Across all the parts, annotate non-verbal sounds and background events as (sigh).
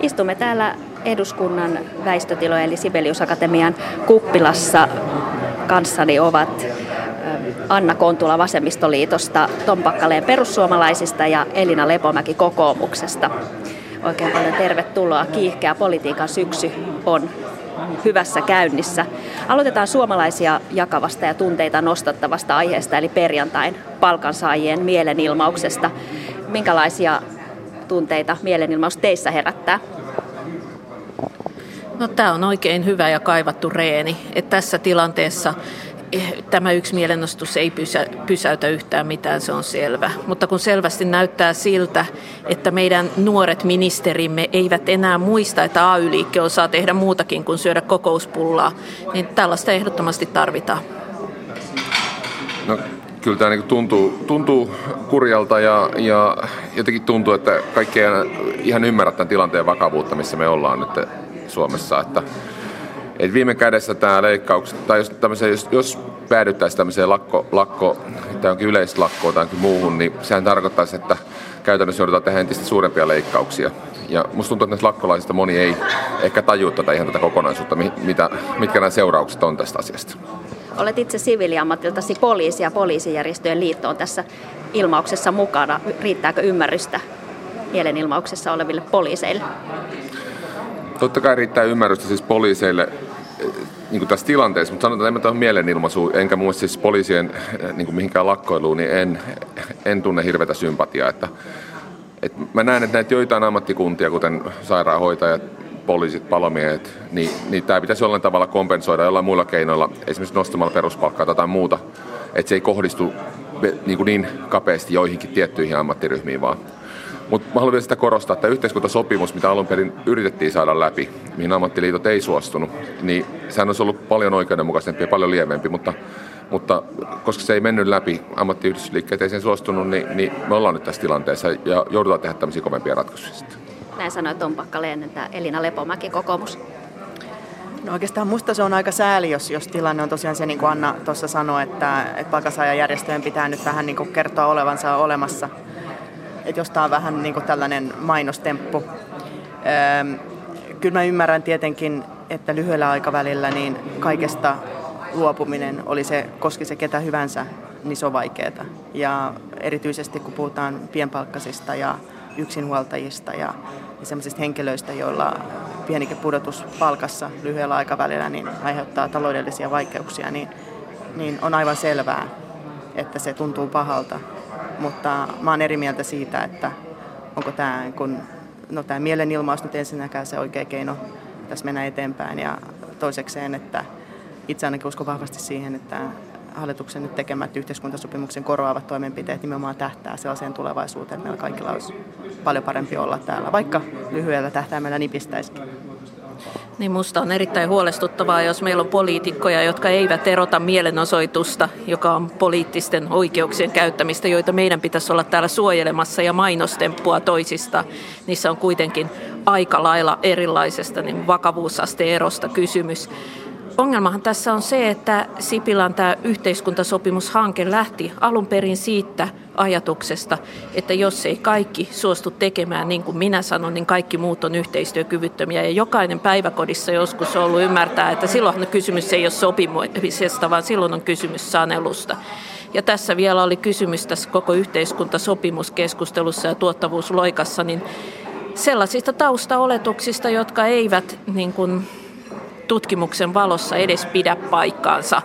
Istumme täällä eduskunnan väistötilojen eli Sibelius Akatemian kuppilassa. Kanssani ovat Anna Kontula Vasemmistoliitosta, Tom Pakkaleen perussuomalaisista ja Elina Lepomäki kokoomuksesta. Oikein paljon tervetuloa. Kiihkeä politiikan syksy on hyvässä käynnissä. Aloitetaan suomalaisia jakavasta ja tunteita nostattavasta aiheesta, eli perjantain palkansaajien mielenilmauksesta. Minkälaisia tunteita mielenilmaus teissä herättää? No, tämä on oikein hyvä ja kaivattu reeni. Että tässä tilanteessa tämä yksi mielennostus ei pysä, pysäytä yhtään mitään, se on selvä. Mutta kun selvästi näyttää siltä, että meidän nuoret ministerimme eivät enää muista, että AY-liike osaa tehdä muutakin kuin syödä kokouspullaa, niin tällaista ehdottomasti tarvitaan. No, kyllä tämä niin tuntuu, tuntuu kurjalta ja, ja jotenkin tuntuu, että kaikki ei ihan ymmärrä tämän tilanteen vakavuutta, missä me ollaan nyt Suomessa. Että et viime kädessä tämä leikkaus, tai jos, jos, jos päädyttäisiin tämmöiseen lakko, lakko tai yleislakkoon tai muuhun, niin sehän tarkoittaisi, että käytännössä joudutaan tehdä entistä suurempia leikkauksia. Ja musta tuntuu, että näistä lakkolaisista moni ei ehkä tajua tätä ihan tätä kokonaisuutta, mitä, mitkä nämä seuraukset on tästä asiasta. Olet itse siviiliammatiltasi poliisi ja poliisijärjestöjen liitto on tässä ilmauksessa mukana. Riittääkö ymmärrystä mielenilmauksessa oleville poliiseille? Totta kai riittää ymmärrystä siis poliiseille niin kuin tässä tilanteessa, mutta sanotaan, että en tuohon mielenilmaisuun, enkä muista siis poliisien eh, niin kuin mihinkään lakkoiluun, niin en, en tunne hirveätä sympatiaa. Että, että mä näen, että näitä joitain ammattikuntia, kuten sairaanhoitajat, poliisit, palomiehet, niin, niin tämä pitäisi jollain tavalla kompensoida jollain muilla keinoilla, esimerkiksi nostamalla peruspalkkaa tai muuta, että se ei kohdistu niin, kuin niin kapeasti joihinkin tiettyihin ammattiryhmiin, vaan mutta mä haluan vielä sitä korostaa, että yhteiskuntasopimus, mitä alun perin yritettiin saada läpi, mihin ammattiliitot ei suostunut, niin sehän olisi ollut paljon oikeudenmukaisempi ja paljon lievempi, mutta, mutta koska se ei mennyt läpi, ammattiyhdistysliikkeet ei sen suostunut, niin, niin me ollaan nyt tässä tilanteessa ja joudutaan tehdä tämmöisiä kovempia ratkaisuja sitten. Näin sanoi Tom Pakkaleen, että Elina Lepomäki kokoomus. No oikeastaan musta se on aika sääli, jos, jos tilanne on tosiaan se, niin kuin Anna tuossa sanoi, että, että palkansaajajärjestöjen pitää nyt vähän niin kuin kertoa olevansa olemassa – että jos tämä on vähän niin kuin tällainen mainostemppu. Öö, kyllä mä ymmärrän tietenkin, että lyhyellä aikavälillä niin kaikesta luopuminen, oli se, koski se ketä hyvänsä, niin se on vaikeaa. Ja erityisesti kun puhutaan pienpalkkasista ja yksinhuoltajista ja, ja sellaisista henkilöistä, joilla pienikin pudotus palkassa lyhyellä aikavälillä niin aiheuttaa taloudellisia vaikeuksia, niin, niin on aivan selvää, että se tuntuu pahalta mutta mä oon eri mieltä siitä, että onko tämä, kun, no tämä mielenilmaus nyt ensinnäkään se oikea keino tässä mennä eteenpäin ja toisekseen, että itse ainakin uskon vahvasti siihen, että hallituksen nyt tekemät yhteiskuntasopimuksen korvaavat toimenpiteet nimenomaan tähtää sellaiseen tulevaisuuteen, että meillä kaikilla olisi paljon parempi olla täällä, vaikka lyhyellä tähtäimellä nipistäisikin. Niin musta on erittäin huolestuttavaa, jos meillä on poliitikkoja, jotka eivät erota mielenosoitusta, joka on poliittisten oikeuksien käyttämistä, joita meidän pitäisi olla täällä suojelemassa ja mainostemppua toisista. Niissä on kuitenkin aika lailla erilaisesta niin vakavuusasteen erosta kysymys. Ongelmahan tässä on se, että Sipilän tämä yhteiskuntasopimushanke lähti alun perin siitä ajatuksesta, että jos ei kaikki suostu tekemään niin kuin minä sanon, niin kaikki muut on yhteistyökyvyttömiä. Ja jokainen päiväkodissa joskus on ollut ymmärtää, että silloin kysymys ei ole sopimisesta, vaan silloin on kysymys sanelusta. Ja tässä vielä oli kysymys tässä koko yhteiskuntasopimuskeskustelussa ja tuottavuusloikassa, niin sellaisista taustaoletuksista, jotka eivät niin kuin, tutkimuksen valossa edes pidä paikkaansa.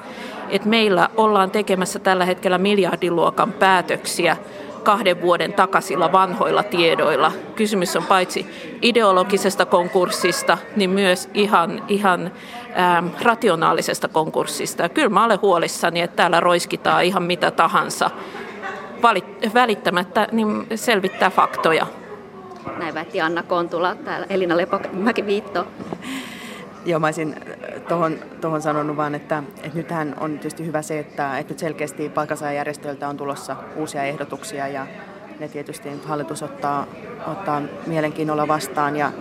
Et meillä ollaan tekemässä tällä hetkellä miljardiluokan päätöksiä kahden vuoden takaisilla vanhoilla tiedoilla. Kysymys on paitsi ideologisesta konkurssista, niin myös ihan, ihan ähm, rationaalisesta konkurssista. Ja kyllä mä olen huolissani, että täällä roiskitaan ihan mitä tahansa valit, välittämättä niin selvittää faktoja. Näin väitti Anna Kontula, täällä Elina Lepomäki Viitto. Joo, mä olisin tuohon, tuohon sanonut vaan, että, että nythän on tietysti hyvä se, että, että nyt selkeästi palkansaajajärjestöiltä on tulossa uusia ehdotuksia ja ne tietysti hallitus ottaa, ottaa mielenkiinnolla vastaan ja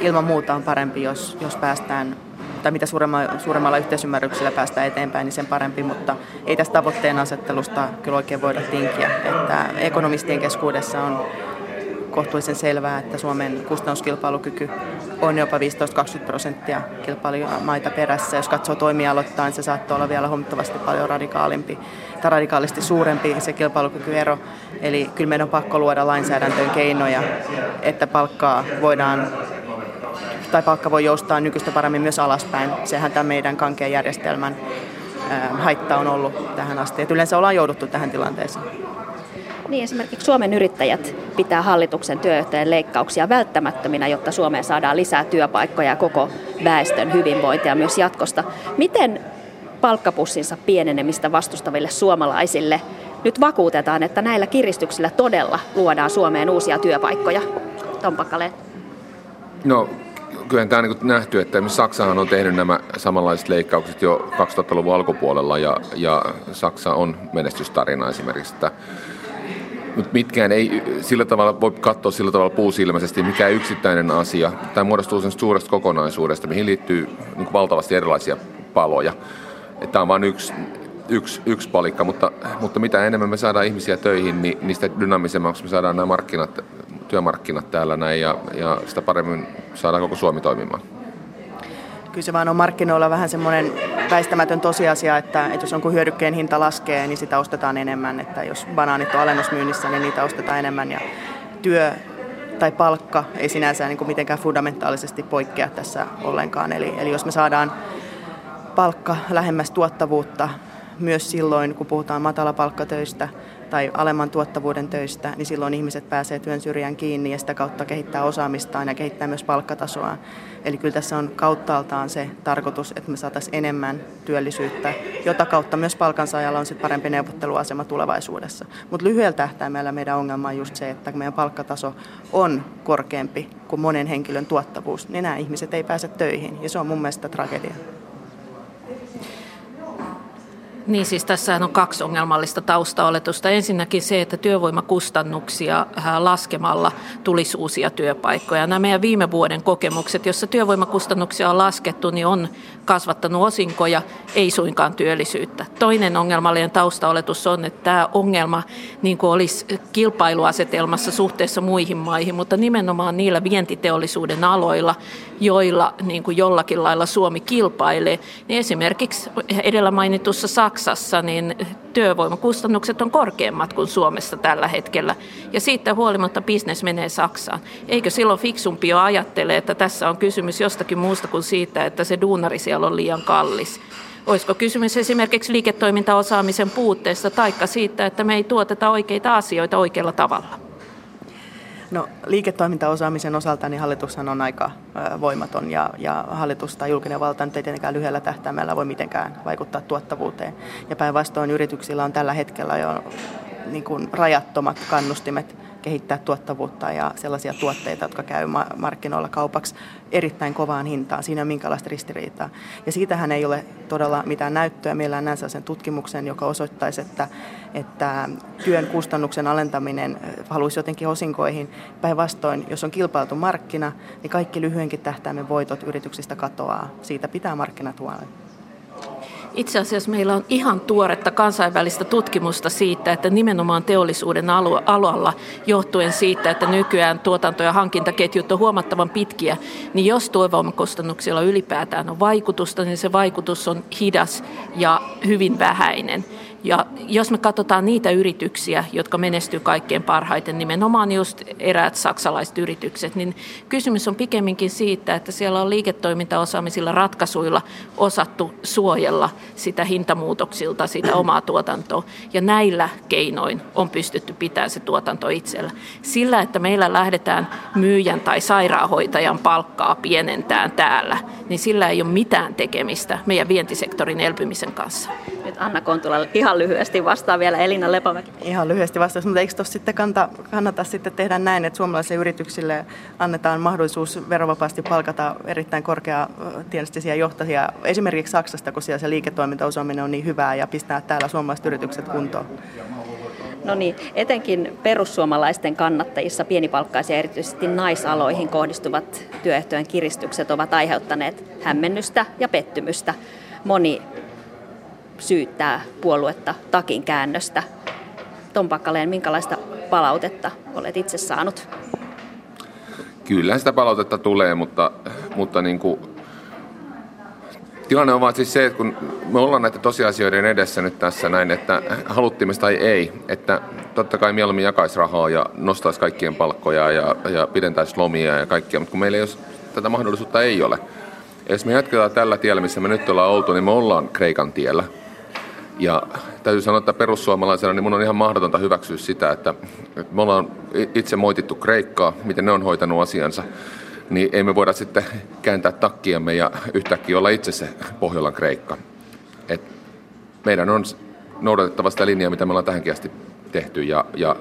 ilman muuta on parempi, jos, jos päästään tai mitä suuremmalla, suuremmalla yhteisymmärryksellä päästään eteenpäin, niin sen parempi, mutta ei tästä tavoitteen asettelusta kyllä oikein voida tinkiä. Että ekonomistien keskuudessa on kohtuullisen selvää, että Suomen kustannuskilpailukyky on jopa 15-20 prosenttia kilpailijamaita perässä. Jos katsoo toimialoittain, se saattaa olla vielä huomattavasti paljon radikaalimpi tai radikaalisti suurempi se kilpailukykyero. Eli kyllä meidän on pakko luoda lainsäädäntöön keinoja, että palkkaa voidaan tai palkka voi joustaa nykyistä paremmin myös alaspäin. Sehän tämä meidän kankeen järjestelmän haitta on ollut tähän asti. Et yleensä ollaan jouduttu tähän tilanteeseen. Niin, esimerkiksi Suomen yrittäjät pitää hallituksen työjohtajan leikkauksia välttämättöminä, jotta Suomeen saadaan lisää työpaikkoja ja koko väestön hyvinvointia myös jatkosta. Miten palkkapussinsa pienenemistä vastustaville suomalaisille nyt vakuutetaan, että näillä kiristyksillä todella luodaan Suomeen uusia työpaikkoja? Tom Pakkaleen. No kyllä tämä on niin nähty, että Saksahan on tehnyt nämä samanlaiset leikkaukset jo 2000-luvun alkupuolella ja, ja Saksa on menestystarina esimerkiksi. Että, mutta mitkään ei sillä tavalla voi katsoa sillä tavalla puusilmäisesti, mikä yksittäinen asia. Tämä muodostuu sen suuresta kokonaisuudesta, mihin liittyy niin valtavasti erilaisia paloja. Tämä on vain yksi, yksi, yksi palikka, mutta, mutta mitä enemmän me saadaan ihmisiä töihin, niin niistä dynaamisemmaksi me saadaan nämä markkinat työmarkkinat täällä näin ja, ja sitä paremmin saadaan koko Suomi toimimaan. Kyllä se vaan on markkinoilla vähän semmoinen väistämätön tosiasia, että, että jos jonkun hyödykkeen hinta laskee, niin sitä ostetaan enemmän. Että jos banaanit on alennusmyynnissä, niin niitä ostetaan enemmän. Ja työ tai palkka ei sinänsä niin kuin mitenkään fundamentaalisesti poikkea tässä ollenkaan. Eli, eli jos me saadaan palkka lähemmäs tuottavuutta myös silloin, kun puhutaan matalapalkkatöistä, tai alemman tuottavuuden töistä, niin silloin ihmiset pääsee työn syrjään kiinni ja sitä kautta kehittää osaamistaan ja kehittää myös palkkatasoa. Eli kyllä tässä on kauttaaltaan se tarkoitus, että me saataisiin enemmän työllisyyttä, jota kautta myös palkansaajalla on sitten parempi neuvotteluasema tulevaisuudessa. Mutta lyhyellä tähtäimellä meidän ongelma on just se, että meidän palkkataso on korkeampi kuin monen henkilön tuottavuus, niin nämä ihmiset ei pääse töihin ja se on mun mielestä tragedia. Niin siis tässä on kaksi ongelmallista taustaoletusta. Ensinnäkin se, että työvoimakustannuksia äh, laskemalla tulisi uusia työpaikkoja. Nämä meidän viime vuoden kokemukset, jossa työvoimakustannuksia on laskettu, niin on kasvattanut osinkoja, ei suinkaan työllisyyttä. Toinen ongelmallinen taustaoletus on, että tämä ongelma niin kuin olisi kilpailuasetelmassa suhteessa muihin maihin, mutta nimenomaan niillä vientiteollisuuden aloilla, joilla niin kuin jollakin lailla Suomi kilpailee, niin esimerkiksi edellä mainitussa Saksassa niin työvoimakustannukset on korkeammat kuin Suomessa tällä hetkellä. Ja siitä huolimatta bisnes menee Saksaan. Eikö silloin fiksumpi jo ajattele, että tässä on kysymys jostakin muusta kuin siitä, että se duunari siellä on liian kallis? Olisiko kysymys esimerkiksi liiketoimintaosaamisen puutteesta, taikka siitä, että me ei tuoteta oikeita asioita oikealla tavalla? No liiketoimintaosaamisen osalta niin hallitushan on aika voimaton ja, ja hallitus tai julkinen valta nyt ei tietenkään lyhyellä tähtäimellä voi mitenkään vaikuttaa tuottavuuteen. Ja päinvastoin yrityksillä on tällä hetkellä jo niin kuin rajattomat kannustimet kehittää tuottavuutta ja sellaisia tuotteita, jotka käy markkinoilla kaupaksi erittäin kovaan hintaan. Siinä on minkälaista ristiriitaa. Ja siitähän ei ole todella mitään näyttöä. Meillä on näin sen tutkimuksen, joka osoittaisi, että, että työn kustannuksen alentaminen haluaisi jotenkin osinkoihin. Päinvastoin, jos on kilpailtu markkina, niin kaikki lyhyenkin tähtäimen voitot yrityksistä katoaa. Siitä pitää markkinat huolen. Itse asiassa meillä on ihan tuoretta kansainvälistä tutkimusta siitä, että nimenomaan teollisuuden alalla johtuen siitä, että nykyään tuotanto- ja hankintaketjut on huomattavan pitkiä, niin jos työvoimakustannuksilla ylipäätään on vaikutusta, niin se vaikutus on hidas ja hyvin vähäinen. Ja jos me katsotaan niitä yrityksiä, jotka menestyy kaikkein parhaiten, nimenomaan just eräät saksalaiset yritykset, niin kysymys on pikemminkin siitä, että siellä on liiketoimintaosaamisilla ratkaisuilla osattu suojella sitä hintamuutoksilta, sitä omaa tuotantoa. Ja näillä keinoin on pystytty pitämään se tuotanto itsellä. Sillä, että meillä lähdetään myyjän tai sairaanhoitajan palkkaa pienentään täällä, niin sillä ei ole mitään tekemistä meidän vientisektorin elpymisen kanssa. Nyt Anna Kontula ihan lyhyesti vastaa vielä Elina Lepomäki. Ihan lyhyesti vastaus, mutta eikö tuossa sitten kannata, kannata sitten tehdä näin, että suomalaisille yrityksille annetaan mahdollisuus verovapaasti palkata erittäin korkea tiedostisia johtajia, esimerkiksi Saksasta, kun siellä se liiketoimintaosaaminen on niin hyvää ja pistää täällä suomalaiset yritykset kuntoon. No niin, etenkin perussuomalaisten kannattajissa pienipalkkaisia erityisesti naisaloihin kohdistuvat työehtojen kiristykset ovat aiheuttaneet hämmennystä ja pettymystä. Moni syyttää puoluetta takin käännöstä. Tom Pakkaleen, minkälaista palautetta olet itse saanut? Kyllä sitä palautetta tulee, mutta, mutta niin kuin, tilanne on vaan siis se, että kun me ollaan näiden tosiasioiden edessä nyt tässä näin, että haluttiin tai ei, että totta kai mieluummin jakaisi rahaa ja nostaisi kaikkien palkkoja ja, ja pidentäisi lomia ja kaikkia, mutta kun meillä ei ole, tätä mahdollisuutta ei ole. Ja jos me jatketaan tällä tiellä, missä me nyt ollaan oltu, niin me ollaan Kreikan tiellä. Ja täytyy sanoa, että perussuomalaisena niin mun on ihan mahdotonta hyväksyä sitä, että, että me ollaan itse moitittu Kreikkaa, miten ne on hoitanut asiansa, niin ei me voida sitten kääntää takkiamme ja yhtäkkiä olla itse se Pohjolan Kreikka. Et meidän on noudatettava sitä linjaa, mitä me ollaan tähänkin asti tehty ja, ja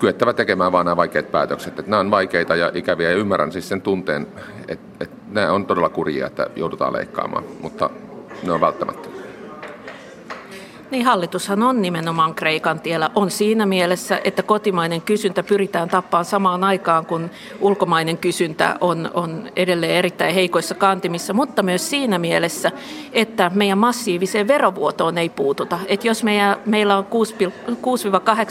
kyettävä tekemään vaan nämä vaikeat päätökset. Et nämä on vaikeita ja ikäviä ja ymmärrän siis sen tunteen, että et nämä on todella kurjia, että joudutaan leikkaamaan, mutta ne on välttämättä. Niin hallitushan on nimenomaan Kreikan tiellä. On siinä mielessä, että kotimainen kysyntä pyritään tappaan samaan aikaan, kun ulkomainen kysyntä on, on edelleen erittäin heikoissa kantimissa, mutta myös siinä mielessä, että meidän massiiviseen verovuotoon ei puututa. Että jos meidän, meillä on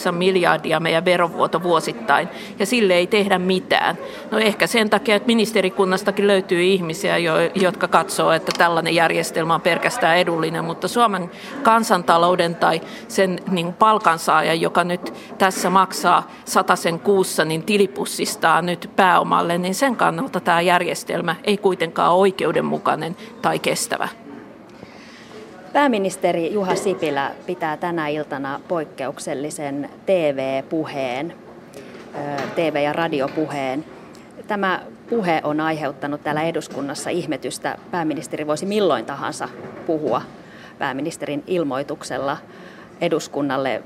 6-8 miljardia meidän verovuoto vuosittain ja sille ei tehdä mitään. No ehkä sen takia, että ministerikunnastakin löytyy ihmisiä, jotka katsoo, että tällainen järjestelmä on pelkästään edullinen, mutta Suomen kansantalous talouden tai sen niin palkansaajan, joka nyt tässä maksaa sen kuussa, niin tilipussistaan nyt pääomalle, niin sen kannalta tämä järjestelmä ei kuitenkaan ole oikeudenmukainen tai kestävä. Pääministeri Juha Sipilä pitää tänä iltana poikkeuksellisen TV-puheen, TV- ja radiopuheen. Tämä puhe on aiheuttanut täällä eduskunnassa ihmetystä. Pääministeri voisi milloin tahansa puhua pääministerin ilmoituksella eduskunnalle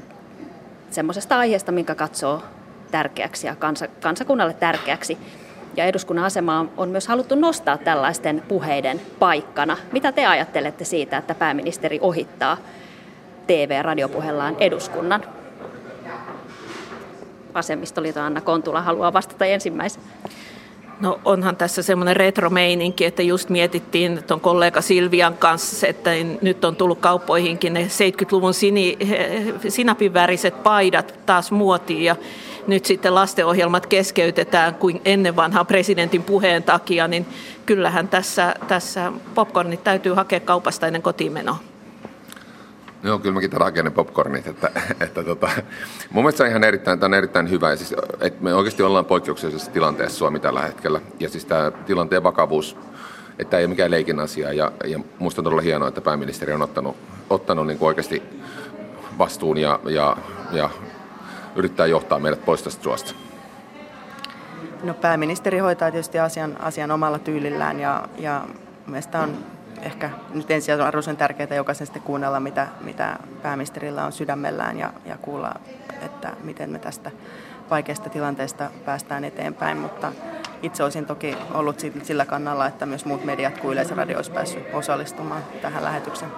semmoisesta aiheesta, minkä katsoo tärkeäksi ja kansa, kansakunnalle tärkeäksi. Ja eduskunnan asema on myös haluttu nostaa tällaisten puheiden paikkana. Mitä te ajattelette siitä, että pääministeri ohittaa TV-radiopuhellaan eduskunnan? Vasemmistoliiton Anna Kontula haluaa vastata ensimmäisenä. No onhan tässä semmoinen retromeininki, että just mietittiin tuon kollega Silvian kanssa, että nyt on tullut kauppoihinkin ne 70-luvun sini, sinapin väriset paidat taas muotiin ja nyt sitten lastenohjelmat keskeytetään kuin ennen vanhan presidentin puheen takia, niin kyllähän tässä, tässä popcornit täytyy hakea kaupasta ennen kotiin Joo, kyllä mäkin rakennan popcornit. Että, että tota, mun mielestä se on ihan erittäin, on erittäin hyvä. Siis, että me oikeasti ollaan poikkeuksellisessa tilanteessa Suomi tällä hetkellä. Ja siis tämä tilanteen vakavuus, että ei ole mikään leikin asia. Ja, ja musta on todella hienoa, että pääministeri on ottanut, ottanut niin kuin oikeasti vastuun ja, ja, ja yrittää johtaa meidät pois tästä suosta. No pääministeri hoitaa tietysti asian, asian omalla tyylillään ja, ja mielestäni on ehkä nyt ensiarvoisen tärkeää jokaisen sitten kuunnella, mitä, mitä pääministerillä on sydämellään ja, ja kuulla, että miten me tästä vaikeasta tilanteesta päästään eteenpäin, mutta itse olisin toki ollut sillä kannalla, että myös muut mediat kuin Yleisradio olisi päässyt osallistumaan tähän lähetykseen.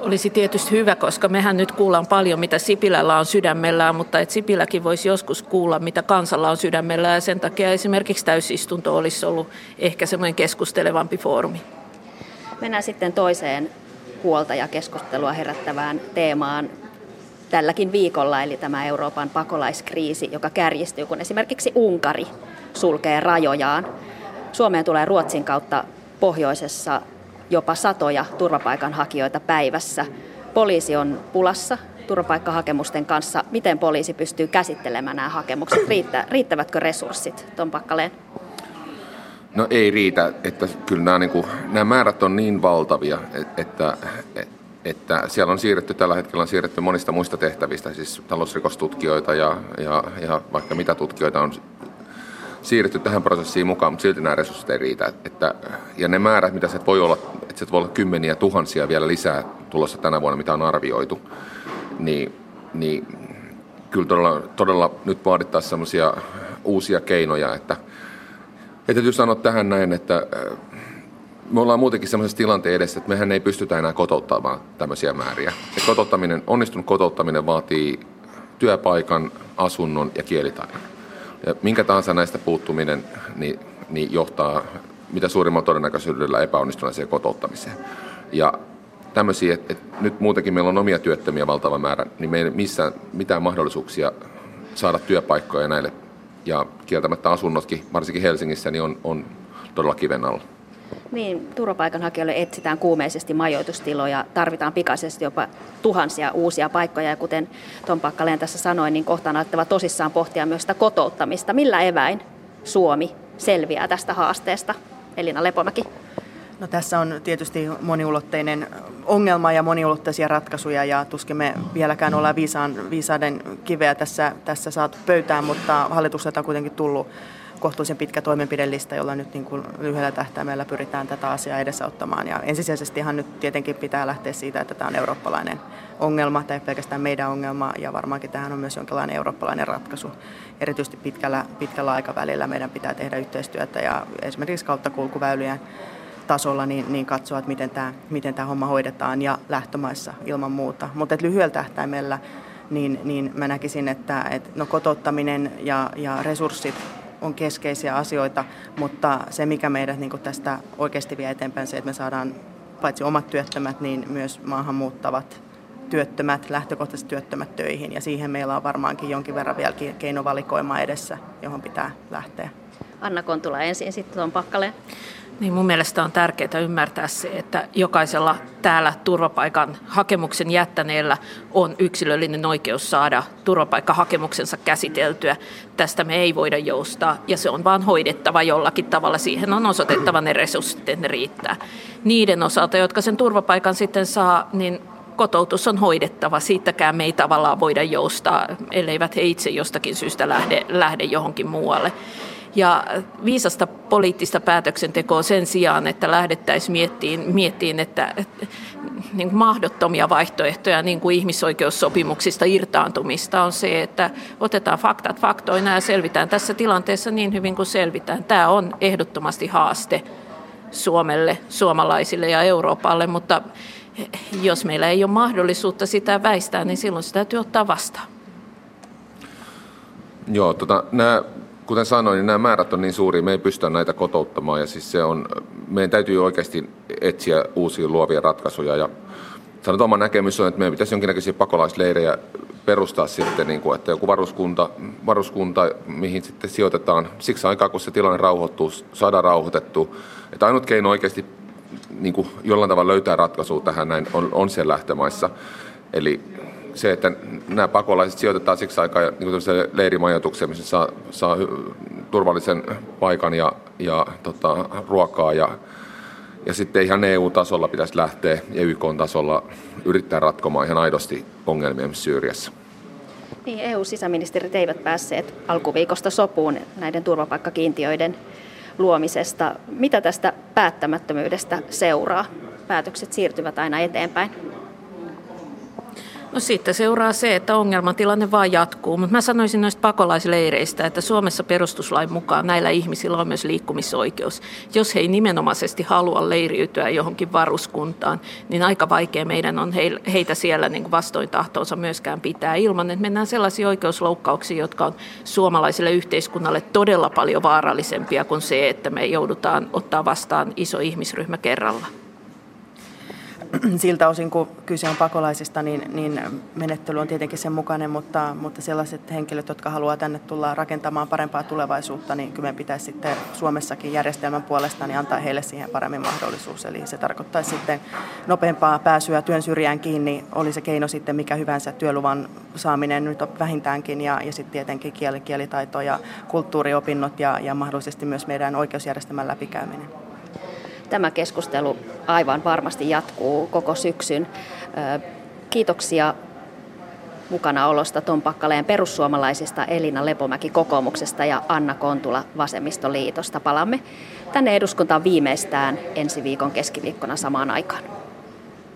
Olisi tietysti hyvä, koska mehän nyt kuullaan paljon, mitä Sipilällä on sydämellään, mutta että Sipiläkin voisi joskus kuulla, mitä kansalla on sydämellään. Ja sen takia esimerkiksi täysistunto olisi ollut ehkä semmoinen keskustelevampi foorumi. Mennään sitten toiseen huolta ja keskustelua herättävään teemaan tälläkin viikolla, eli tämä Euroopan pakolaiskriisi, joka kärjistyy, kun esimerkiksi Unkari sulkee rajojaan. Suomeen tulee Ruotsin kautta pohjoisessa jopa satoja turvapaikanhakijoita päivässä. Poliisi on pulassa turvapaikkahakemusten kanssa. Miten poliisi pystyy käsittelemään nämä hakemukset? Riittä, riittävätkö resurssit, Tom Pakkaleen? No ei riitä, että kyllä nämä, niin kuin, nämä määrät on niin valtavia, että, että siellä on siirretty, tällä hetkellä on siirretty monista muista tehtävistä, siis talousrikostutkijoita ja, ja, ja vaikka mitä tutkijoita on siirretty tähän prosessiin mukaan, mutta silti nämä resurssit ei riitä. Että, ja ne määrät, mitä se voi olla, että se voi olla kymmeniä tuhansia vielä lisää tulossa tänä vuonna, mitä on arvioitu, niin, niin kyllä todella, todella nyt vaadittaisiin sellaisia uusia keinoja, että – ja täytyy sanoa tähän näin, että äh, me ollaan muutenkin sellaisessa tilanteen edessä, että mehän ei pystytä enää kotouttamaan tämmöisiä määriä. Ja kotouttaminen, onnistunut kotouttaminen vaatii työpaikan, asunnon ja kielitaidon. Ja minkä tahansa näistä puuttuminen niin, niin johtaa mitä suurimmalla todennäköisyydellä epäonnistuneeseen kotouttamiseen. Ja tämmöisiä, että, että nyt muutenkin meillä on omia työttömiä valtava määrä, niin meillä ei missään mitään mahdollisuuksia saada työpaikkoja näille ja kieltämättä asunnotkin, varsinkin Helsingissä, niin on, on todella kiven alla. Niin, turvapaikanhakijoille etsitään kuumeisesti majoitustiloja, tarvitaan pikaisesti jopa tuhansia uusia paikkoja ja kuten Tom Pakkaleen tässä sanoi, niin kohtaan alettava tosissaan pohtia myös sitä kotouttamista. Millä eväin Suomi selviää tästä haasteesta? Elina Lepomäki. No, tässä on tietysti moniulotteinen ongelma ja moniulotteisia ratkaisuja ja tuskin me vieläkään ollaan viisaan, viisaiden kiveä tässä, tässä saatu pöytään, mutta hallitukselta on kuitenkin tullut kohtuullisen pitkä toimenpidelista, jolla nyt niin kuin lyhyellä tähtäimellä pyritään tätä asiaa edesauttamaan. Ja ensisijaisestihan nyt tietenkin pitää lähteä siitä, että tämä on eurooppalainen ongelma, tai pelkästään meidän ongelma, ja varmaankin tähän on myös jonkinlainen eurooppalainen ratkaisu. Erityisesti pitkällä, pitkällä aikavälillä meidän pitää tehdä yhteistyötä ja esimerkiksi kulkuväylien tasolla niin, niin katsoa, että miten tämä, miten tämä homma hoidetaan ja lähtömaissa ilman muuta. Mutta lyhyellä tähtäimellä niin, niin mä näkisin, että, että no, kotouttaminen ja, ja resurssit on keskeisiä asioita, mutta se mikä meidät niin tästä oikeasti vie eteenpäin, se, että me saadaan paitsi omat työttömät, niin myös maahanmuuttavat työttömät, lähtökohtaisesti työttömät töihin. Ja siihen meillä on varmaankin jonkin verran vielä keinovalikoima edessä, johon pitää lähteä. Anna Kontula ensin, sitten on Pakkaleen. Niin mun mielestä on tärkeää ymmärtää se, että jokaisella täällä turvapaikan hakemuksen jättäneellä on yksilöllinen oikeus saada turvapaikkahakemuksensa käsiteltyä. Tästä me ei voida joustaa ja se on vaan hoidettava jollakin tavalla. Siihen on osoitettava ne resurssit, ne riittää. Niiden osalta, jotka sen turvapaikan sitten saa, niin kotoutus on hoidettava. Siitäkään me ei tavallaan voida joustaa, elleivät he itse jostakin syystä lähde, lähde johonkin muualle. Ja viisasta poliittista päätöksentekoa sen sijaan, että lähdettäisiin miettiin, miettiin, että, niin kuin mahdottomia vaihtoehtoja niin kuin ihmisoikeussopimuksista irtaantumista on se, että otetaan faktat faktoina ja selvitään tässä tilanteessa niin hyvin kuin selvitään. Tämä on ehdottomasti haaste Suomelle, suomalaisille ja Euroopalle, mutta jos meillä ei ole mahdollisuutta sitä väistää, niin silloin se täytyy ottaa vastaan. Joo, tota, nämä kuten sanoin, niin nämä määrät on niin suuria, me ei pystytä näitä kotouttamaan ja siis se on, meidän täytyy oikeasti etsiä uusia luovia ratkaisuja ja sanotaan oma näkemys on, että meidän pitäisi jonkinnäköisiä pakolaisleirejä perustaa sitten, niin kuin, että joku varuskunta, varuskunta, mihin sitten sijoitetaan siksi aikaa, kun se tilanne rauhoittuu, saadaan rauhoitettu. Että ainut keino oikeasti niin kuin jollain tavalla löytää ratkaisua tähän näin on, on siellä lähtömaissa. Eli se, että nämä pakolaiset sijoitetaan siksi aikaa niin leirimajoitukseen, missä saa, saa turvallisen paikan ja, ja tota, ruokaa ja, ja sitten ihan EU-tasolla pitäisi lähteä ja YK-tasolla yrittää ratkomaan ihan aidosti ongelmia Syyriassa. Niin, EU-sisäministerit eivät päässeet alkuviikosta sopuun näiden turvapaikkakiintiöiden luomisesta. Mitä tästä päättämättömyydestä seuraa? Päätökset siirtyvät aina eteenpäin. No sitten seuraa se, että ongelmatilanne vaan jatkuu. Mutta mä sanoisin noista pakolaisleireistä, että Suomessa perustuslain mukaan näillä ihmisillä on myös liikkumisoikeus. Jos he ei nimenomaisesti halua leiriytyä johonkin varuskuntaan, niin aika vaikea meidän on heitä siellä niin vastoin tahtoonsa myöskään pitää ilman, että mennään sellaisiin oikeusloukkauksiin, jotka on suomalaiselle yhteiskunnalle todella paljon vaarallisempia kuin se, että me joudutaan ottaa vastaan iso ihmisryhmä kerralla. (clears throat) siltä osin, kun kyse on pakolaisista, niin, niin menettely on tietenkin sen mukainen, mutta, mutta sellaiset henkilöt, jotka haluaa tänne tulla rakentamaan parempaa tulevaisuutta, niin kyllä meidän pitäisi sitten Suomessakin järjestelmän puolesta niin antaa heille siihen paremmin mahdollisuus. Eli se tarkoittaisi sitten nopeampaa pääsyä työn syrjään kiinni, oli se keino sitten mikä hyvänsä työluvan saaminen nyt on vähintäänkin, ja, ja sitten tietenkin kieli, kielitaito ja kulttuuriopinnot ja, ja mahdollisesti myös meidän oikeusjärjestelmän läpikäyminen tämä keskustelu aivan varmasti jatkuu koko syksyn. Kiitoksia mukana olosta Tom Pakkaleen perussuomalaisista, Elina Lepomäki kokoomuksesta ja Anna Kontula Vasemmistoliitosta. Palaamme tänne eduskuntaan viimeistään ensi viikon keskiviikkona samaan aikaan.